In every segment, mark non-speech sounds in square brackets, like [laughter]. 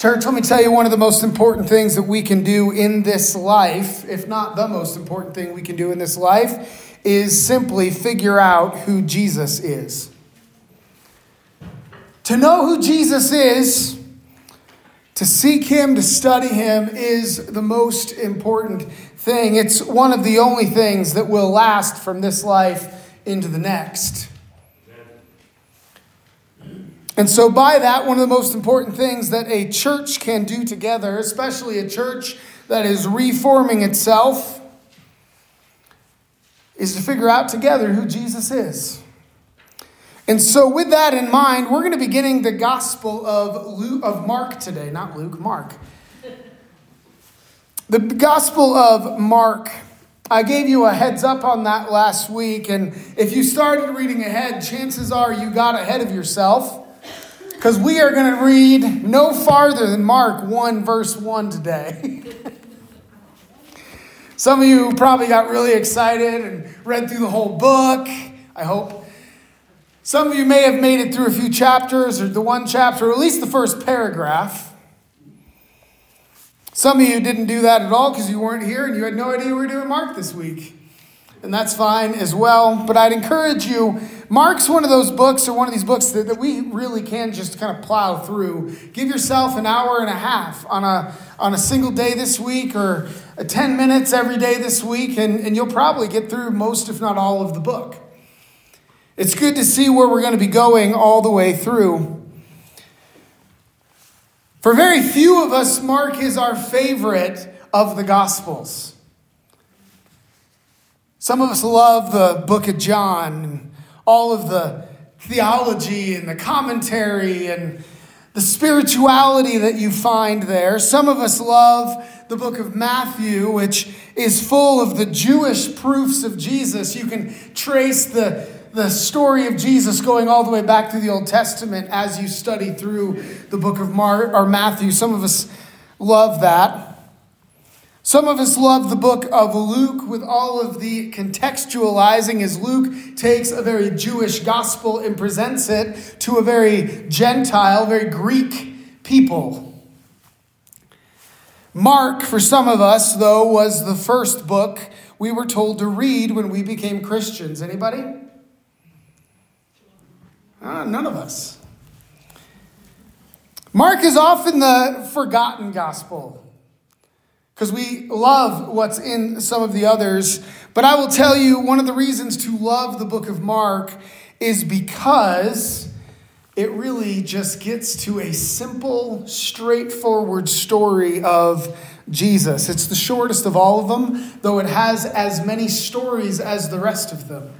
Church, let me tell you one of the most important things that we can do in this life, if not the most important thing we can do in this life, is simply figure out who Jesus is. To know who Jesus is, to seek him, to study him, is the most important thing. It's one of the only things that will last from this life into the next. And so, by that, one of the most important things that a church can do together, especially a church that is reforming itself, is to figure out together who Jesus is. And so, with that in mind, we're going to be beginning the Gospel of Luke, of Mark today, not Luke, Mark. The Gospel of Mark. I gave you a heads up on that last week, and if you started reading ahead, chances are you got ahead of yourself because we are going to read no farther than Mark 1, verse 1 today. [laughs] Some of you probably got really excited and read through the whole book, I hope. Some of you may have made it through a few chapters or the one chapter, or at least the first paragraph. Some of you didn't do that at all because you weren't here and you had no idea we were doing Mark this week and that's fine as well. But I'd encourage you, Mark's one of those books or one of these books that, that we really can just kind of plow through. Give yourself an hour and a half on a, on a single day this week or 10 minutes every day this week, and, and you'll probably get through most, if not all, of the book. It's good to see where we're going to be going all the way through. For very few of us, Mark is our favorite of the Gospels. Some of us love the book of John all of the theology and the commentary and the spirituality that you find there. Some of us love the book of Matthew, which is full of the Jewish proofs of Jesus. You can trace the, the story of Jesus going all the way back to the Old Testament as you study through the book of Mar- or Matthew. Some of us love that. Some of us love the book of Luke with all of the contextualizing as Luke takes a very Jewish gospel and presents it to a very Gentile, very Greek people. Mark, for some of us, though, was the first book we were told to read when we became Christians. Anybody? Uh, none of us. Mark is often the forgotten gospel because we love what's in some of the others. But I will tell you one of the reasons to love the book of Mark is because it really just gets to a simple, straightforward story of Jesus. It's the shortest of all of them, though it has as many stories as the rest of them.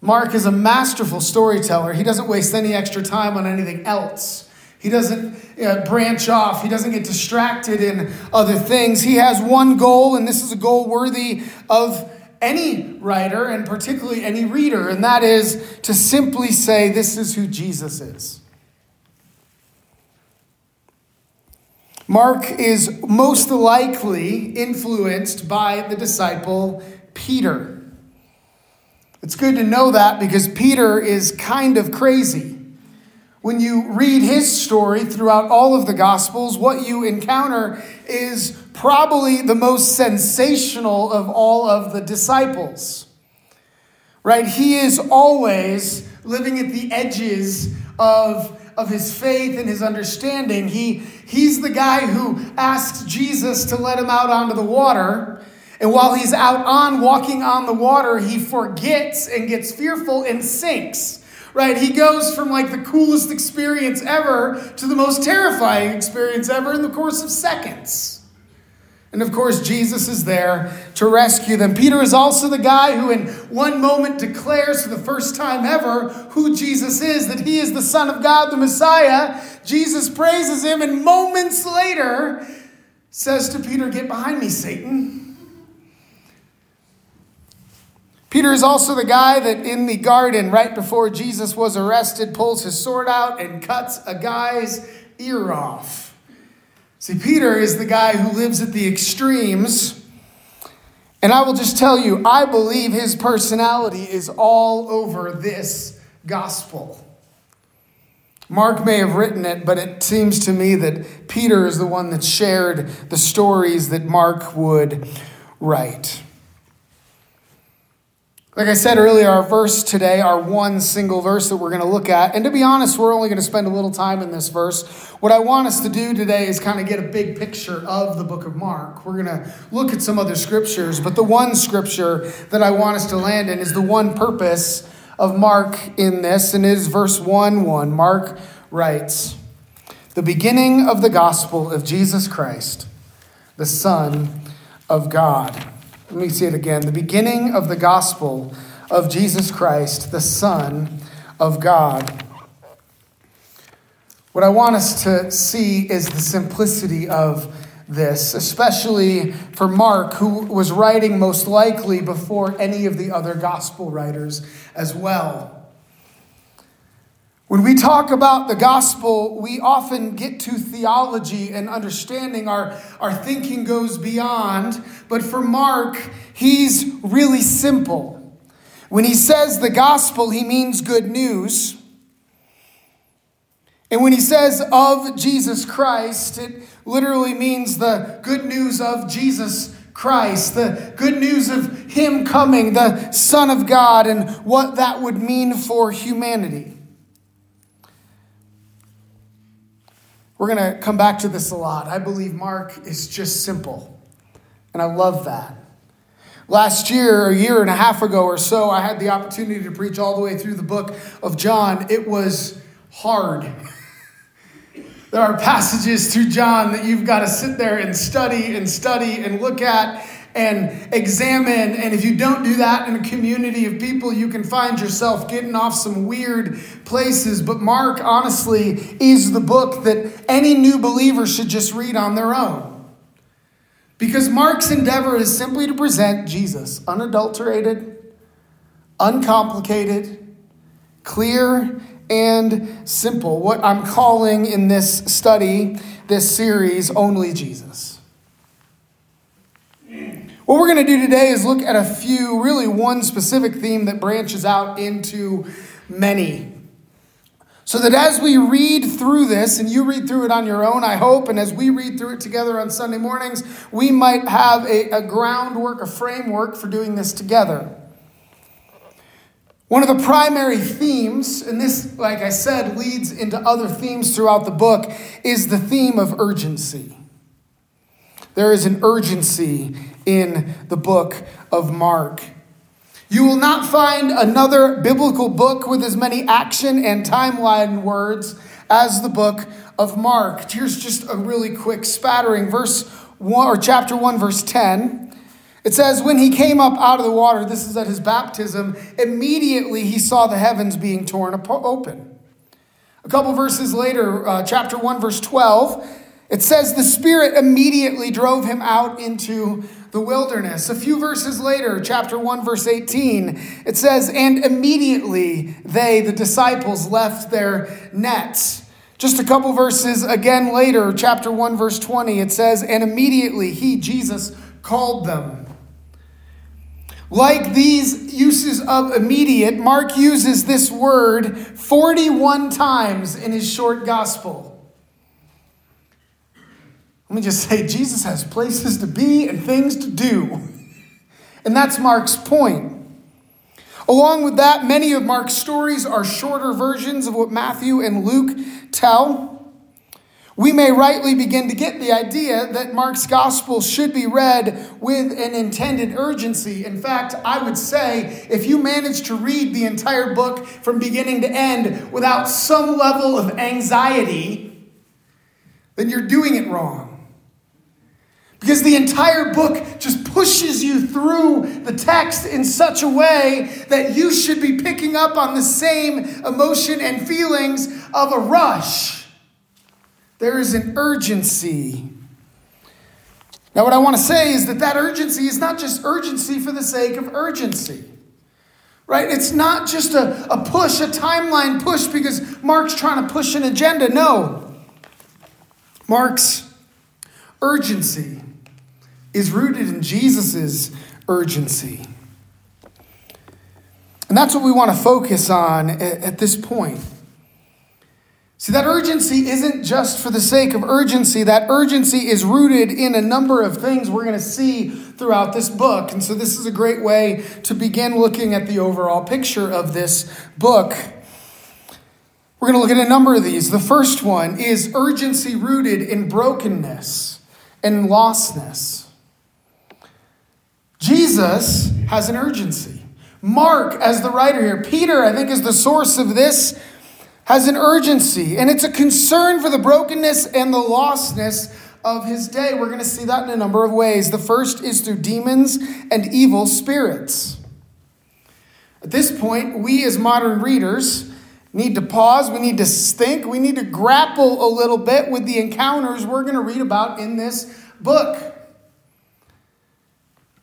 Mark is a masterful storyteller. He doesn't waste any extra time on anything else. He doesn't know, branch off. He doesn't get distracted in other things. He has one goal, and this is a goal worthy of any writer, and particularly any reader, and that is to simply say, This is who Jesus is. Mark is most likely influenced by the disciple Peter. It's good to know that because Peter is kind of crazy when you read his story throughout all of the Gospels, what you encounter is probably the most sensational of all of the disciples. Right? He is always living at the edges of, of his faith and his understanding. He, he's the guy who asks Jesus to let him out onto the water. And while he's out on walking on the water, he forgets and gets fearful and sinks right? He goes from like the coolest experience ever to the most terrifying experience ever in the course of seconds. And of course, Jesus is there to rescue them. Peter is also the guy who, in one moment, declares for the first time ever who Jesus is that he is the Son of God, the Messiah. Jesus praises him, and moments later says to Peter, Get behind me, Satan. Peter is also the guy that in the garden, right before Jesus was arrested, pulls his sword out and cuts a guy's ear off. See, Peter is the guy who lives at the extremes. And I will just tell you, I believe his personality is all over this gospel. Mark may have written it, but it seems to me that Peter is the one that shared the stories that Mark would write. Like I said earlier, our verse today, our one single verse that we're going to look at, and to be honest, we're only going to spend a little time in this verse. What I want us to do today is kind of get a big picture of the book of Mark. We're going to look at some other scriptures, but the one scripture that I want us to land in is the one purpose of Mark in this, and it is verse 1 1. Mark writes, The beginning of the gospel of Jesus Christ, the Son of God. Let me see it again. The beginning of the gospel of Jesus Christ, the Son of God. What I want us to see is the simplicity of this, especially for Mark, who was writing most likely before any of the other gospel writers as well. When we talk about the gospel, we often get to theology and understanding. Our, our thinking goes beyond. But for Mark, he's really simple. When he says the gospel, he means good news. And when he says of Jesus Christ, it literally means the good news of Jesus Christ, the good news of him coming, the Son of God, and what that would mean for humanity. We're going to come back to this a lot. I believe Mark is just simple, and I love that. Last year, a year and a half ago or so, I had the opportunity to preach all the way through the book of John. It was hard. [laughs] there are passages through John that you've got to sit there and study and study and look at and examine. And if you don't do that in a community of people, you can find yourself getting off some weird places. But Mark, honestly, is the book that any new believer should just read on their own. Because Mark's endeavor is simply to present Jesus unadulterated, uncomplicated, clear, and simple. What I'm calling in this study, this series, only Jesus. What we're going to do today is look at a few, really one specific theme that branches out into many. So that as we read through this, and you read through it on your own, I hope, and as we read through it together on Sunday mornings, we might have a, a groundwork, a framework for doing this together. One of the primary themes, and this, like I said, leads into other themes throughout the book, is the theme of urgency. There is an urgency in the book of Mark. You will not find another biblical book with as many action and timeline words as the book of Mark. Here's just a really quick spattering. Verse 1 or chapter 1 verse 10. It says when he came up out of the water, this is at his baptism, immediately he saw the heavens being torn open. A couple verses later, uh, chapter 1 verse 12, it says the Spirit immediately drove him out into the wilderness. A few verses later, chapter 1, verse 18, it says, And immediately they, the disciples, left their nets. Just a couple verses again later, chapter 1, verse 20, it says, And immediately he, Jesus, called them. Like these uses of immediate, Mark uses this word 41 times in his short gospel. Let me just say, Jesus has places to be and things to do. And that's Mark's point. Along with that, many of Mark's stories are shorter versions of what Matthew and Luke tell. We may rightly begin to get the idea that Mark's gospel should be read with an intended urgency. In fact, I would say if you manage to read the entire book from beginning to end without some level of anxiety, then you're doing it wrong. Because the entire book just pushes you through the text in such a way that you should be picking up on the same emotion and feelings of a rush. There is an urgency. Now, what I want to say is that that urgency is not just urgency for the sake of urgency. Right? It's not just a, a push, a timeline push because Mark's trying to push an agenda. No. Mark's urgency is rooted in Jesus' urgency. And that's what we want to focus on at, this point. See, that urgency isn't just for the sake of urgency. That urgency is rooted in a number of things we're going to see throughout this book. And so, this is a great way to begin looking at the overall picture of this book. We're going to look at a number of these. The first one is urgency rooted in brokenness and lostness. Jesus has an urgency. Mark, as the writer here, Peter, I think, is the source of this has an urgency, and it's a concern for the brokenness and the lostness of his day. We're going to see that in a number of ways. The first is through demons and evil spirits. At this point, we as modern readers need to pause, we need to think, we need to grapple a little bit with the encounters we're going to read about in this book.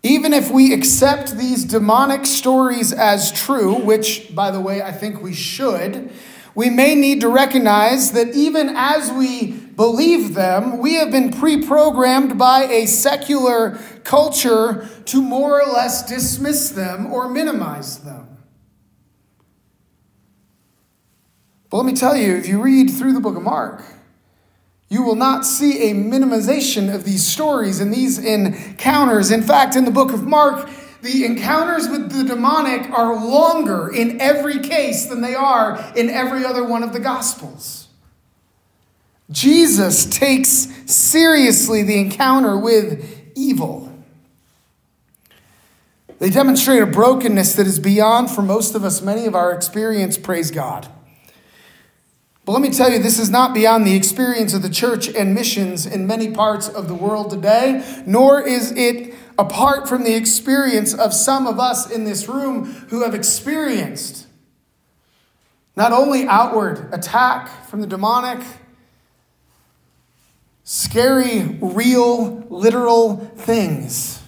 Even if we accept these demonic stories as true, which, by the way, I think we should, we may need to recognize that even as we believe them, we have been pre programmed by a secular culture to more or less dismiss them or minimize them. But let me tell you, if you read through the book of Mark, you will not see a minimization of these stories and these encounters. In fact, in the book of Mark, the encounters with the demonic are longer in every case than they are in every other one of the Gospels. Jesus takes seriously the encounter with evil. They demonstrate a brokenness that is beyond, for most of us, many of our experience, praise God. But let me tell you, this is not beyond the experience of the church and missions in many parts of the world today, nor is it apart from the experience of some of us in this room who have experienced not only outward attack from the demonic, scary, real, literal things.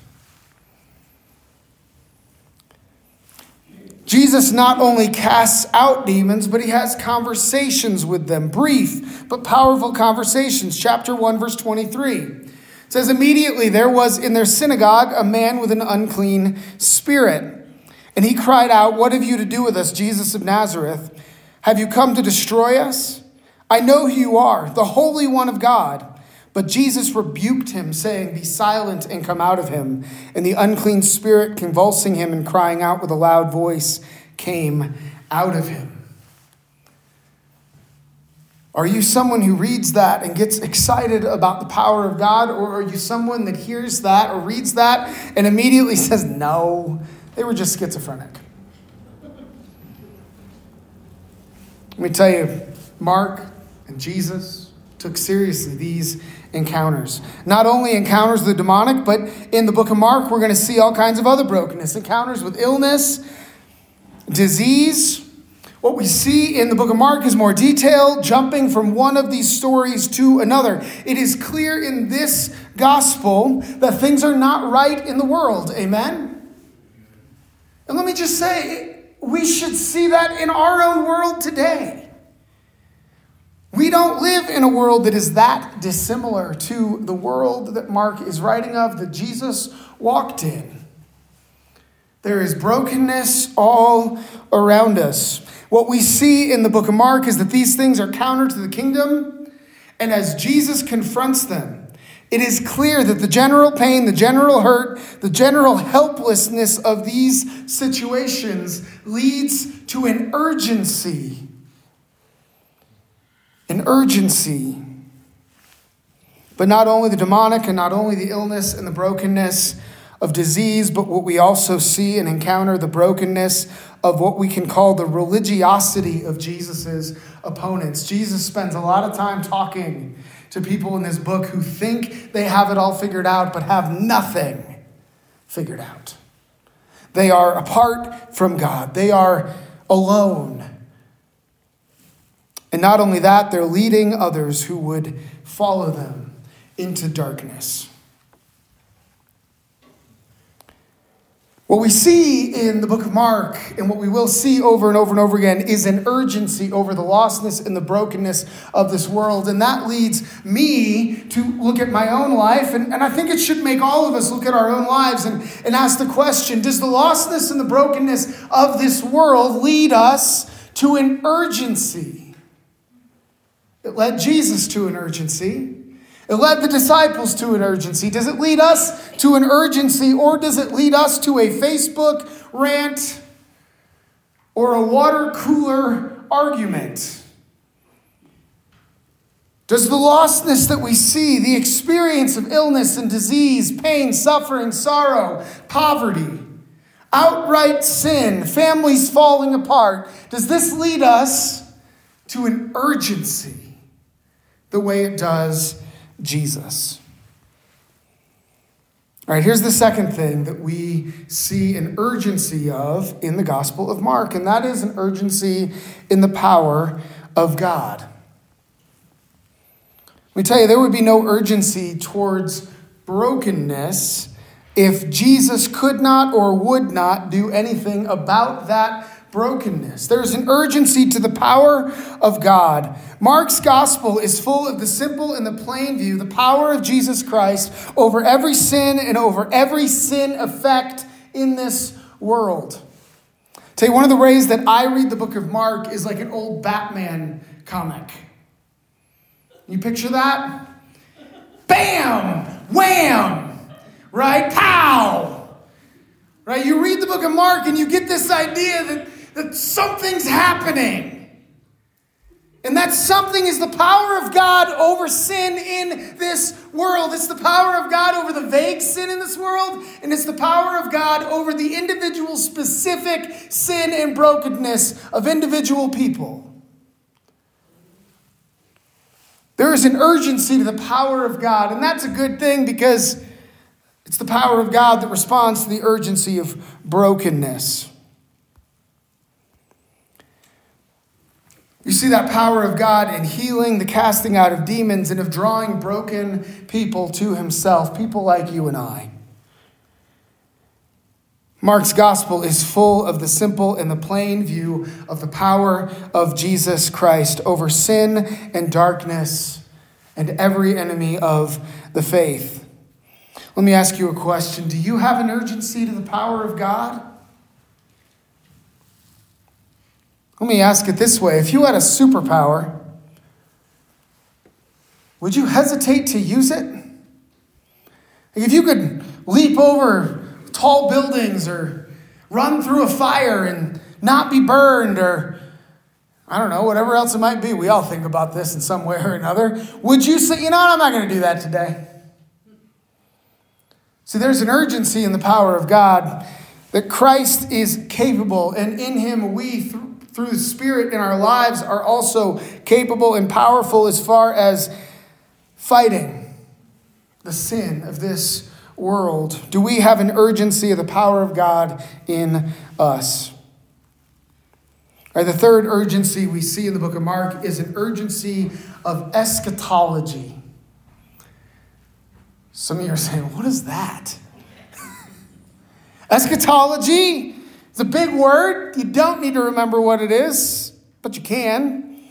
Jesus not only casts out demons, but he has conversations with them, brief but powerful conversations. Chapter 1, verse 23 says immediately there was in their synagogue a man with an unclean spirit and he cried out what have you to do with us jesus of nazareth? Have you come to destroy us? I know who you are the holy one of god but jesus rebuked him saying be silent and come out of him and the unclean spirit convulsing him and crying out with a loud voice came out of him are you someone who reads that and gets excited about the power of God? Or are you someone that hears that or reads that and immediately [laughs] says, no, they were just schizophrenic? Let me tell you, Mark and Jesus took seriously these encounters. Not only encounters of the demonic, but in the book of Mark, we're going to see all kinds of other brokenness encounters with illness, disease, what we see in the book of Mark is more detail, jumping from one of these stories to another. It is clear in this gospel that things are not right in the world. Amen? And let me just say, we should see that in our own world today. We don't live in a world that is that dissimilar to the world that Mark is writing of, that Jesus walked in. There is brokenness all around us. What we see in the book of Mark is that these things are counter to the kingdom, and as Jesus confronts them, it is clear that the general pain, the general hurt, the general helplessness of these situations leads to an urgency. Urgency. But not only the demonic and not only the illness and the brokenness of disease, but what we also see and encounter the brokenness of what we can call the religiosity of Jesus' opponents. Jesus spends a lot of time talking to people in this book who think they have it all figured out, but have nothing figured out. They are apart from God, they are alone. And not only that, they're leading others who would follow them into darkness. What we see in the book of Mark, and what we will see over and over and over again, is an urgency over the lostness and the brokenness of this world. And that leads me to look at my own life. And, and I think it should make all of us look at our own lives and, and ask the question Does the lostness and the brokenness of this world lead us to an urgency It led Jesus to an urgency. It led the disciples to an urgency. Does it lead us to an urgency or does it lead us to a Facebook rant or a water cooler argument? Does the lostness that we see, the experience of illness and disease, pain, suffering, sorrow, poverty, outright sin, families falling apart, does this lead us to an urgency the way it does Jesus? All right, here's the second thing that we see an urgency of in the Gospel of Mark, and that is an urgency in the power of God. Let me tell you, there would be no urgency towards brokenness if Jesus could not or would not do anything about that brokenness. There's an urgency to the power of God. Mark's gospel is full of the simple and the plain view, the power of Jesus Christ over every sin and over every sin effect in this world. Tell you, one of the ways that I read the book of Mark is like an old Batman comic. You picture that? Bam! Wham! Right? Pow! Right? You read the book of Mark and you get this idea that that something's happening. And that something is the power of God over sin in this world. It's the power of God over the vague sin in this world, and it's the power of God over the individual specific sin and brokenness of individual people. There is an urgency to the power of God, and that's a good thing because it's the power of God that responds to the urgency of brokenness. You see that power of God in healing, the casting out of demons, and of drawing broken people to himself, people like you and I. Mark's gospel is full of the simple and the plain view of the power of Jesus Christ over sin and darkness and every enemy of the faith. Let me ask you a question Do you have an urgency to the power of God? Let me ask it this way if you had a superpower, would you hesitate to use it? If you could leap over tall buildings or run through a fire and not be burned or I don't know, whatever else it might be. We all think about this in some way or another. Would you say, you know what, I'm not going to do that today? See, there's an urgency in the power of God that Christ is capable, and in him we, through the Spirit in our lives are also capable and powerful as far as fighting the sin of this world? Do we have an urgency of the power of God in us? Right, the third urgency we see in the book of Mark is an urgency of eschatology. Some of you are saying, What is that? [laughs] eschatology it's a big word. You don't need to remember what it is, but you can.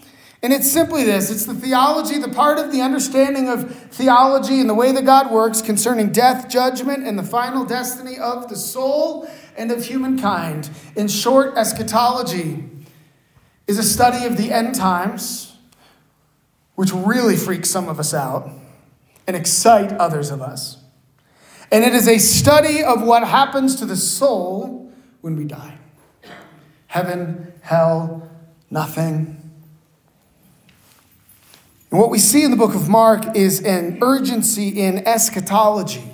And it's simply this it's the theology, the part of the understanding of theology and the way that God works concerning death, judgment, and the final destiny of the soul and of humankind. In short, eschatology is a study of the end times, which really freaks some of us out and excite others of us. And it is a study of what happens to the soul when we die. Heaven, hell, nothing. And what we see in the book of Mark is an urgency in eschatology.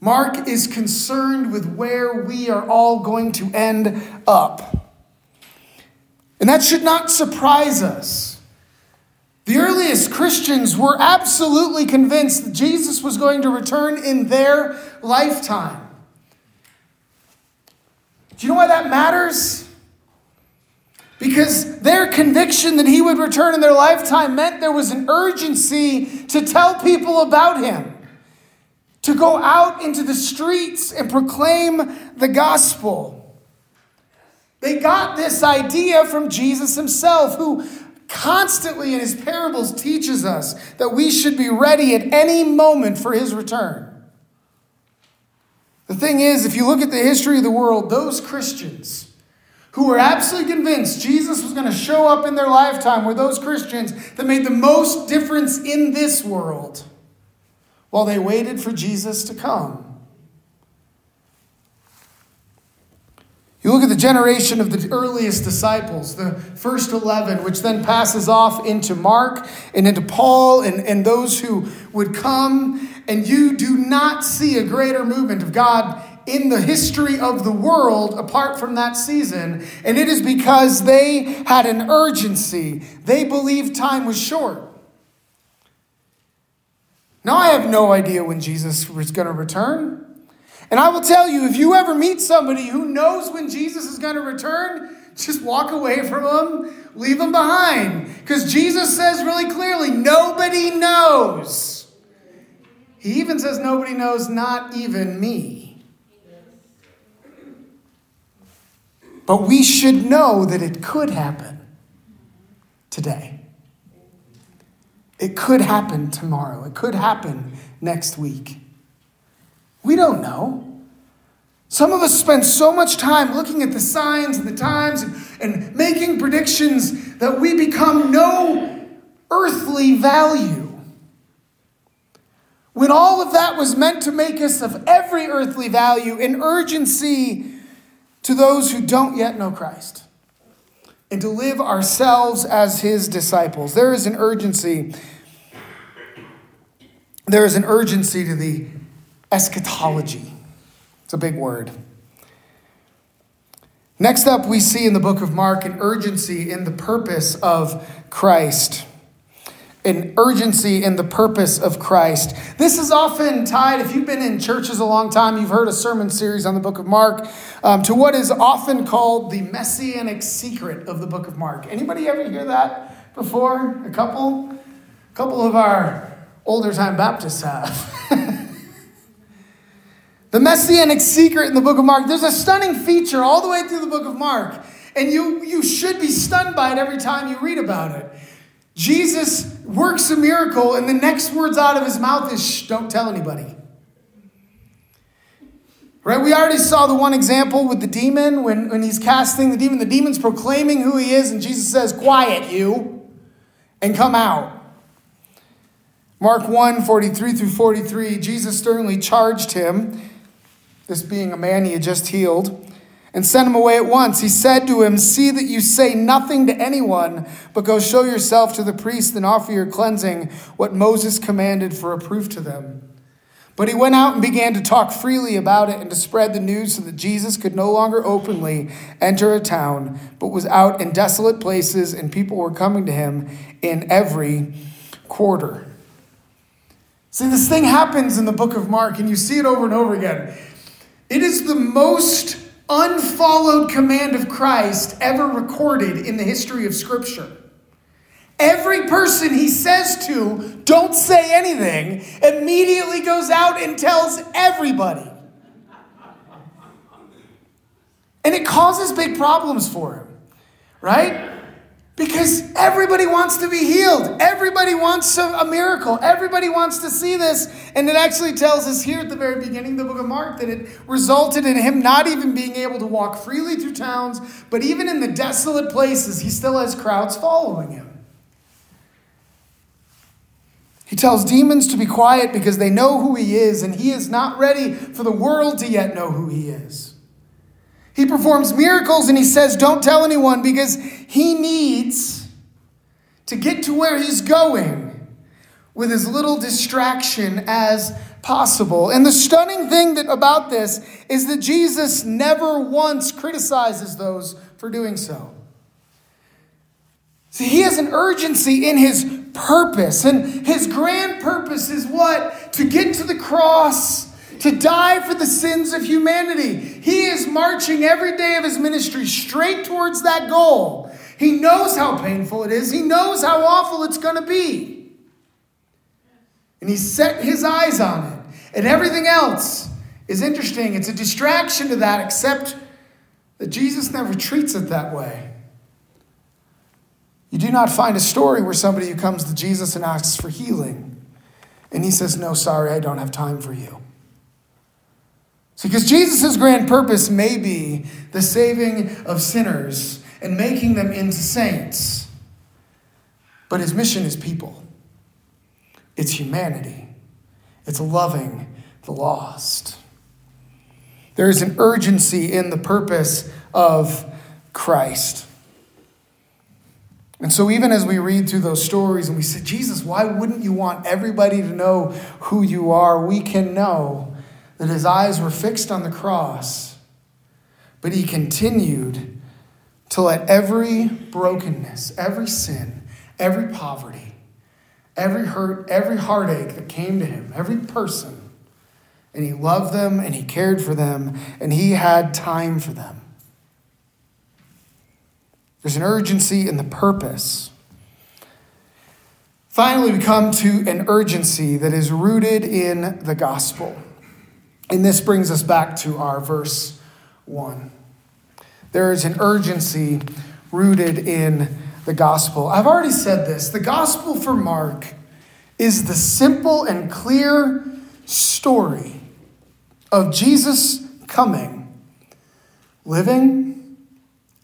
Mark is concerned with where we are all going to end up. And that should not surprise us. The earliest Christians were absolutely convinced that Jesus was going to return in their lifetime. Do you know why that matters? Because their conviction that he would return in their lifetime meant there was an urgency to tell people about him, to go out into the streets and proclaim the gospel. They got this idea from Jesus himself, who constantly in his parables teaches us that we should be ready at any moment for his return. The thing is, if you look at the history of the world, those Christians who were absolutely convinced Jesus was going to show up in their lifetime were those Christians that made the most difference in this world while they waited for Jesus to come. You look at the generation of the earliest disciples, the first 11, which then passes off into Mark and into Paul and, and those who would come, and you do not see a greater movement of God in the history of the world apart from that season. And it is because they had an urgency, they believed time was short. Now, I have no idea when Jesus is going to return. And I will tell you, if you ever meet somebody who knows when Jesus is going to return, just walk away from them, leave them behind. Because Jesus says really clearly, nobody knows. He even says, nobody knows, not even me. But we should know that it could happen today. It could happen tomorrow. It could happen next week. We don't know. Some of us spend so much time looking at the signs and the times and, and making predictions that we become no earthly value. When all of that was meant to make us of every earthly value an urgency to those who don't yet know Christ and to live ourselves as his disciples. There is an urgency. There is an urgency to the eschatology. It's a big word. Next up, we see in the book of Mark an urgency in the purpose of Christ. An urgency in the purpose of Christ. This is often tied, if you've been in churches a long time, you've heard a sermon series on the book of Mark, um, to what is often called the messianic secret of the book of Mark. Anybody ever hear that before? A couple? A couple of our older time Baptists have. [laughs] The messianic secret in the book of Mark, there's a stunning feature all the way through the book of Mark. And you, you should be stunned by it every time you read about it. Jesus works a miracle, and the next words out of his mouth is, Shh, don't tell anybody. Right? We already saw the one example with the demon when, when he's casting the demon. The demon's proclaiming who he is, and Jesus says, Quiet, you, and come out. Mark 1 43 through 43, Jesus sternly charged him this being a man he had just healed, and sent him away at once. He said to him, See that you say nothing to anyone, but go show yourself to the priest and offer your cleansing, what Moses commanded for a proof to them. But he went out and began to talk freely about it and to spread the news so that Jesus could no longer openly enter a town, but was out in desolate places, and people were coming to him in every quarter. See, this thing happens in the book of Mark, and you see it over and over again. It is the most unfollowed command of Christ ever recorded in the history of Scripture. Every person he says to, don't say anything, immediately goes out and tells everybody. And it causes big problems for him, right? Because everybody wants to be healed. Everybody wants a, miracle. Everybody wants to see this. And it actually tells us here at the very beginning of the book of Mark that it resulted in him not even being able to walk freely through towns, but even in the desolate places, he still has crowds following him. He tells demons to be quiet because they know who he is, and he is not ready for the world to yet know who he is. He performs miracles and he says, Don't tell anyone because he needs to get to where he's going with as little distraction as possible. And the stunning thing that, about this is that Jesus never once criticizes those for doing so. See, he has an urgency in his purpose, and his grand purpose is what? To get to the cross to die for the sins of humanity. He is marching every day of his ministry straight towards that goal. He knows how painful it is, he knows how awful it's going to be. And he set his eyes on it. And everything else is interesting. It's a distraction to that, except that Jesus never treats it that way. You do not find a story where somebody who comes to Jesus and asks for healing, and he says, No, sorry, I don't have time for you. See, because Jesus' grand purpose may be the saving of sinners and making them into saints. But his mission is people, it's humanity, it's loving the lost. There is an urgency in the purpose of Christ. And so, even as we read through those stories and we say, Jesus, why wouldn't you want everybody to know who you are? We can know that his eyes were fixed on the cross, but he continued to let every brokenness, every sin, every poverty, every hurt, every heartache that came to him, every person, and he loved them and he cared for them and he had time for them. There's an urgency in the purpose. Finally, we come to an urgency that is rooted in the gospel. And this brings us back to our verse 1. There is an urgency rooted in the gospel. I've already said this. The gospel for Mark is the simple and clear story of Jesus coming, living,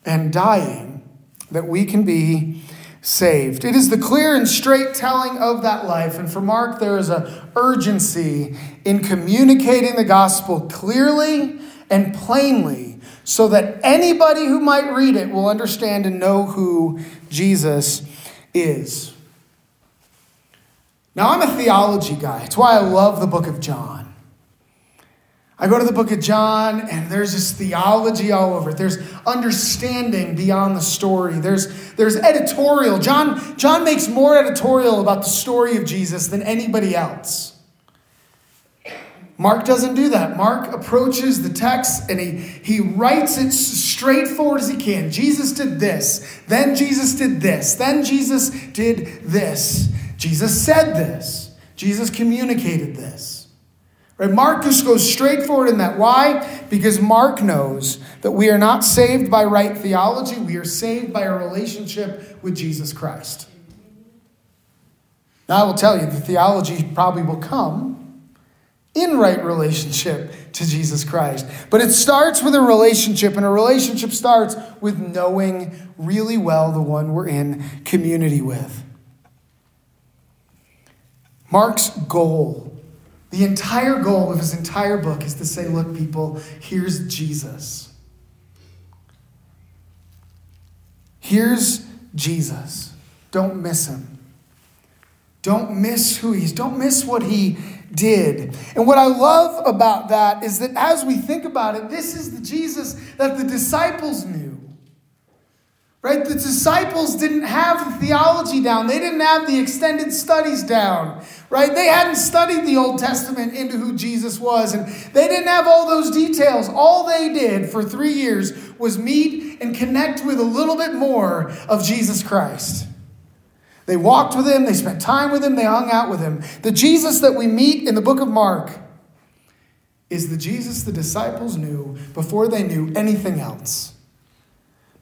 and dying that we can be saved. It is the clear and straight telling of that life. And for Mark, there is an urgency in communicating the gospel clearly and plainly so that anybody who might read it will understand and know who Jesus is. Now, I'm a theology guy. It's why I love the book of John. I go to the book of John, and there's this theology all over it. There's understanding beyond the story. There's, there's editorial. John, John makes more editorial about the story of Jesus than anybody else. Mark doesn't do that. Mark approaches the text and he, he writes it straightforward as he can. Jesus did this, then Jesus did this, then Jesus did this. Jesus said this, Jesus communicated this. Right? Mark just goes straight forward in that. Why? Because Mark knows that we are not saved by right theology, we are saved by a relationship with Jesus Christ. Now, I will tell you, the theology probably will come in right relationship to Jesus Christ. But it starts with a relationship, and a relationship starts with knowing really well the one we're in community with. Mark's goal the entire goal of his entire book is to say, look, people, here's Jesus. Here's Jesus. Don't miss him. Don't miss who he is. Don't miss what he did. And what I love about that is that as we think about it, this is the Jesus that the disciples knew. Right? The disciples didn't have the theology down. They didn't have the extended studies down. Right? They hadn't studied the Old Testament into who Jesus was, and they didn't have all those details. All they did for three years was meet and connect with a little bit more of Jesus Christ. They walked with him, they spent time with him, they hung out with him. The Jesus that we meet in the book of Mark is the Jesus the disciples knew before they knew anything else.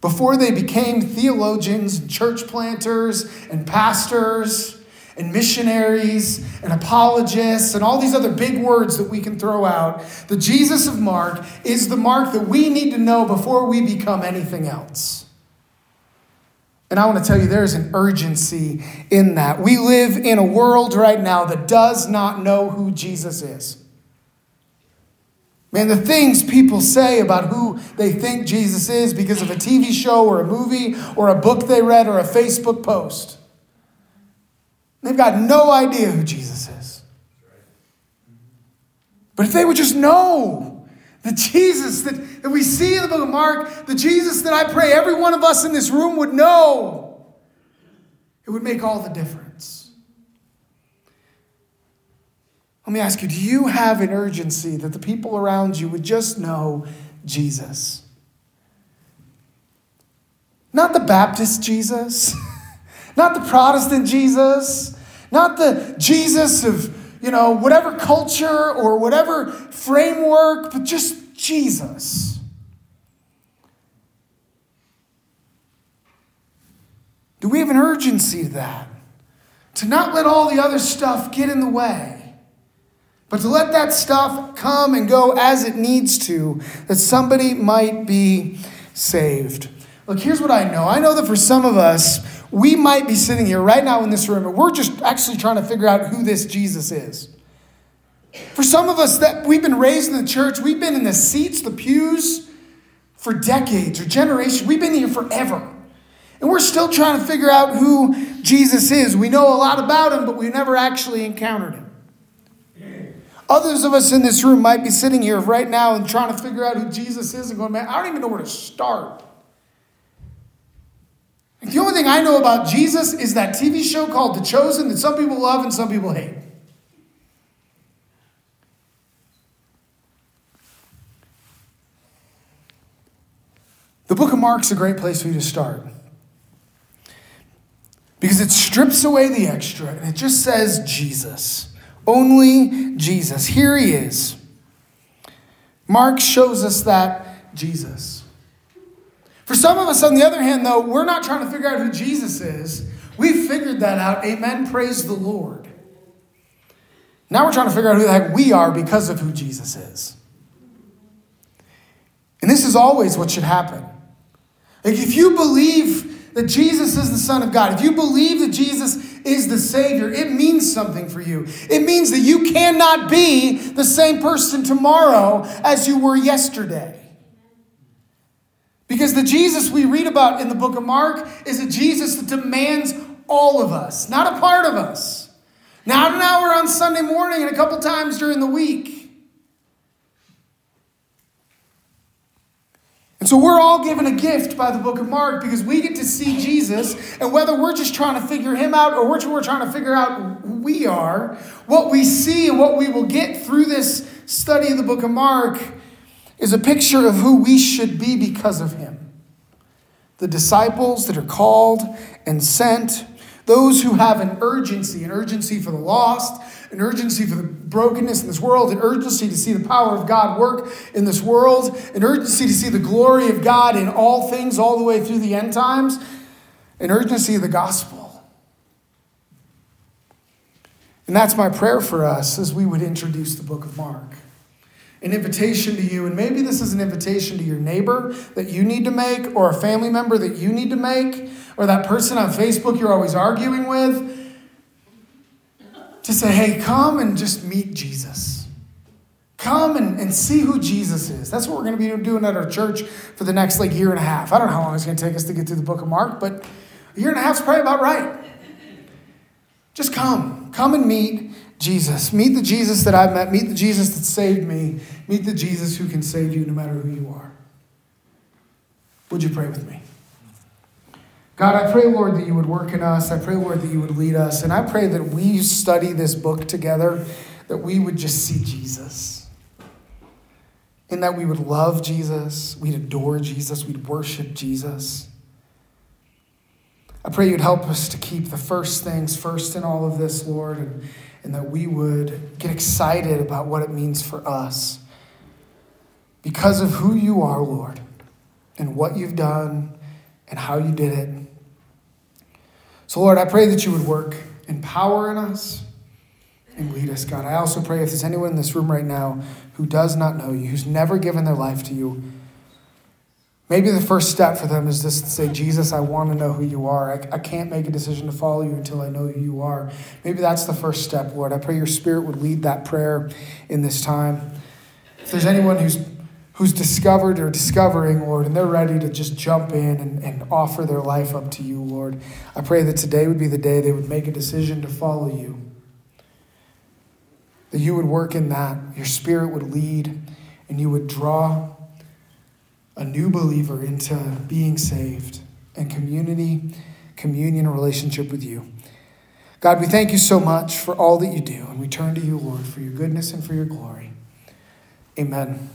Before they became theologians, church planters, and pastors, and missionaries, and apologists, and all these other big words that we can throw out, the Jesus of Mark is the Mark that we need to know before we become anything else. And I want to tell you, there's an urgency in that. We live in a world right now that does not know who Jesus is. Man, the things people say about who they think Jesus is because of a TV show or a movie or a book they read or a Facebook post. They've got no idea who Jesus is. But if they would just know the Jesus that, that we see in the book of Mark, the Jesus that I pray every one of us in this room would know, it would make all the difference. Let me ask you do you have an urgency that the people around you would just know Jesus? Not the Baptist Jesus, [laughs] not the Protestant Jesus, not the Jesus of, you know, whatever culture or whatever framework, but just Jesus. Do we have an urgency to that? To not let all the other stuff get in the way? But to let that stuff come and go as it needs to, that somebody might be saved. Look, here's what I know I know that for some of us, we might be sitting here right now in this room and we're just actually trying to figure out who this Jesus is. For some of us that we've been raised in the church, we've been in the seats, the pews for decades or generations. We've been here forever. And we're still trying to figure out who Jesus is. We know a lot about him, but we've never actually encountered him. Others of us in this room might be sitting here right now and trying to figure out who Jesus is and going, man, I don't even know where to start. The only thing I know about Jesus is that TV show called The Chosen that some people love and some people hate. The book of Mark's a great place for you to start. Because it strips away the extra and it just says Jesus. Only Jesus. Here he is. Mark shows us that Jesus. For some of us, on the other hand, though, we're not trying to figure out who Jesus is. We figured that out. Amen. Praise the Lord. Now we're trying to figure out who the heck we are because of who Jesus is. And this is always what should happen. Like if you believe that Jesus is the Son of God, if you believe that Jesus is the Savior, it means something for you. It means that you cannot be the same person tomorrow as you were yesterday. Because the Jesus we read about in the book of Mark is a Jesus that demands all of us, not a part of us. Not an hour on Sunday morning and a couple times during the week. And so we're all given a gift by the book of Mark because we get to see Jesus, and whether we're just trying to figure him out or we're, we're trying to figure out who we are, what we see and what we will get through this study of the book of Mark is a picture of who we should be because of him. The disciples that are called and sent, those who have an urgency, an urgency for the lost, an urgency for the brokenness in this world, an urgency to see the power of God work in this world, an urgency to see the glory of God in all things all the way through the end times, an urgency of the gospel. And that's my prayer for us as we would introduce the book of Mark. An invitation to you, and maybe this is an invitation to your neighbor that you need to make, or a family member that you need to make, or that person on Facebook you're always arguing with to say, hey, come and just meet Jesus. Come and, and see who Jesus is. That's what we're going to be doing at our church for the next like year and a half. I don't know how long it's going to take us to get through the book of Mark, but a year and a half is probably about right. Just come. Come and meet Jesus. Meet the Jesus that I've met. Meet the Jesus that saved me. Meet the Jesus who can save you no matter who you are. Would you pray with me? God, I pray, Lord, that you would work in us. I pray, Lord, that you would lead us. And I pray that we study this book together, that we would just see Jesus. And that we would love Jesus, we'd adore Jesus, we'd worship Jesus. I pray you'd help us to keep the first things first in all of this, Lord, and, and that we would get excited about what it means for us because of who you are, Lord, and what you've done and how you did it. So, Lord, I pray that you would work in power in us and lead us, God. I also pray if there's anyone in this room right now who does not know you, who's never given their life to you, maybe the first step for them is just to say, Jesus, I want to know who you are. I, I can't make a decision to follow you until I know who you are. Maybe that's the first step, Lord. I pray your spirit would lead that prayer in this time. If there's anyone who's who's discovered or discovering, Lord, and they're ready to just jump in and, and offer their life up to you, Lord. I pray that today would be the day they would make a decision to follow you. That you would work in that, your spirit would lead, and you would draw a new believer into being saved and community, communion, relationship with you. God, we thank you so much for all that you do, and we turn to you, Lord, for your goodness and for your glory. Amen.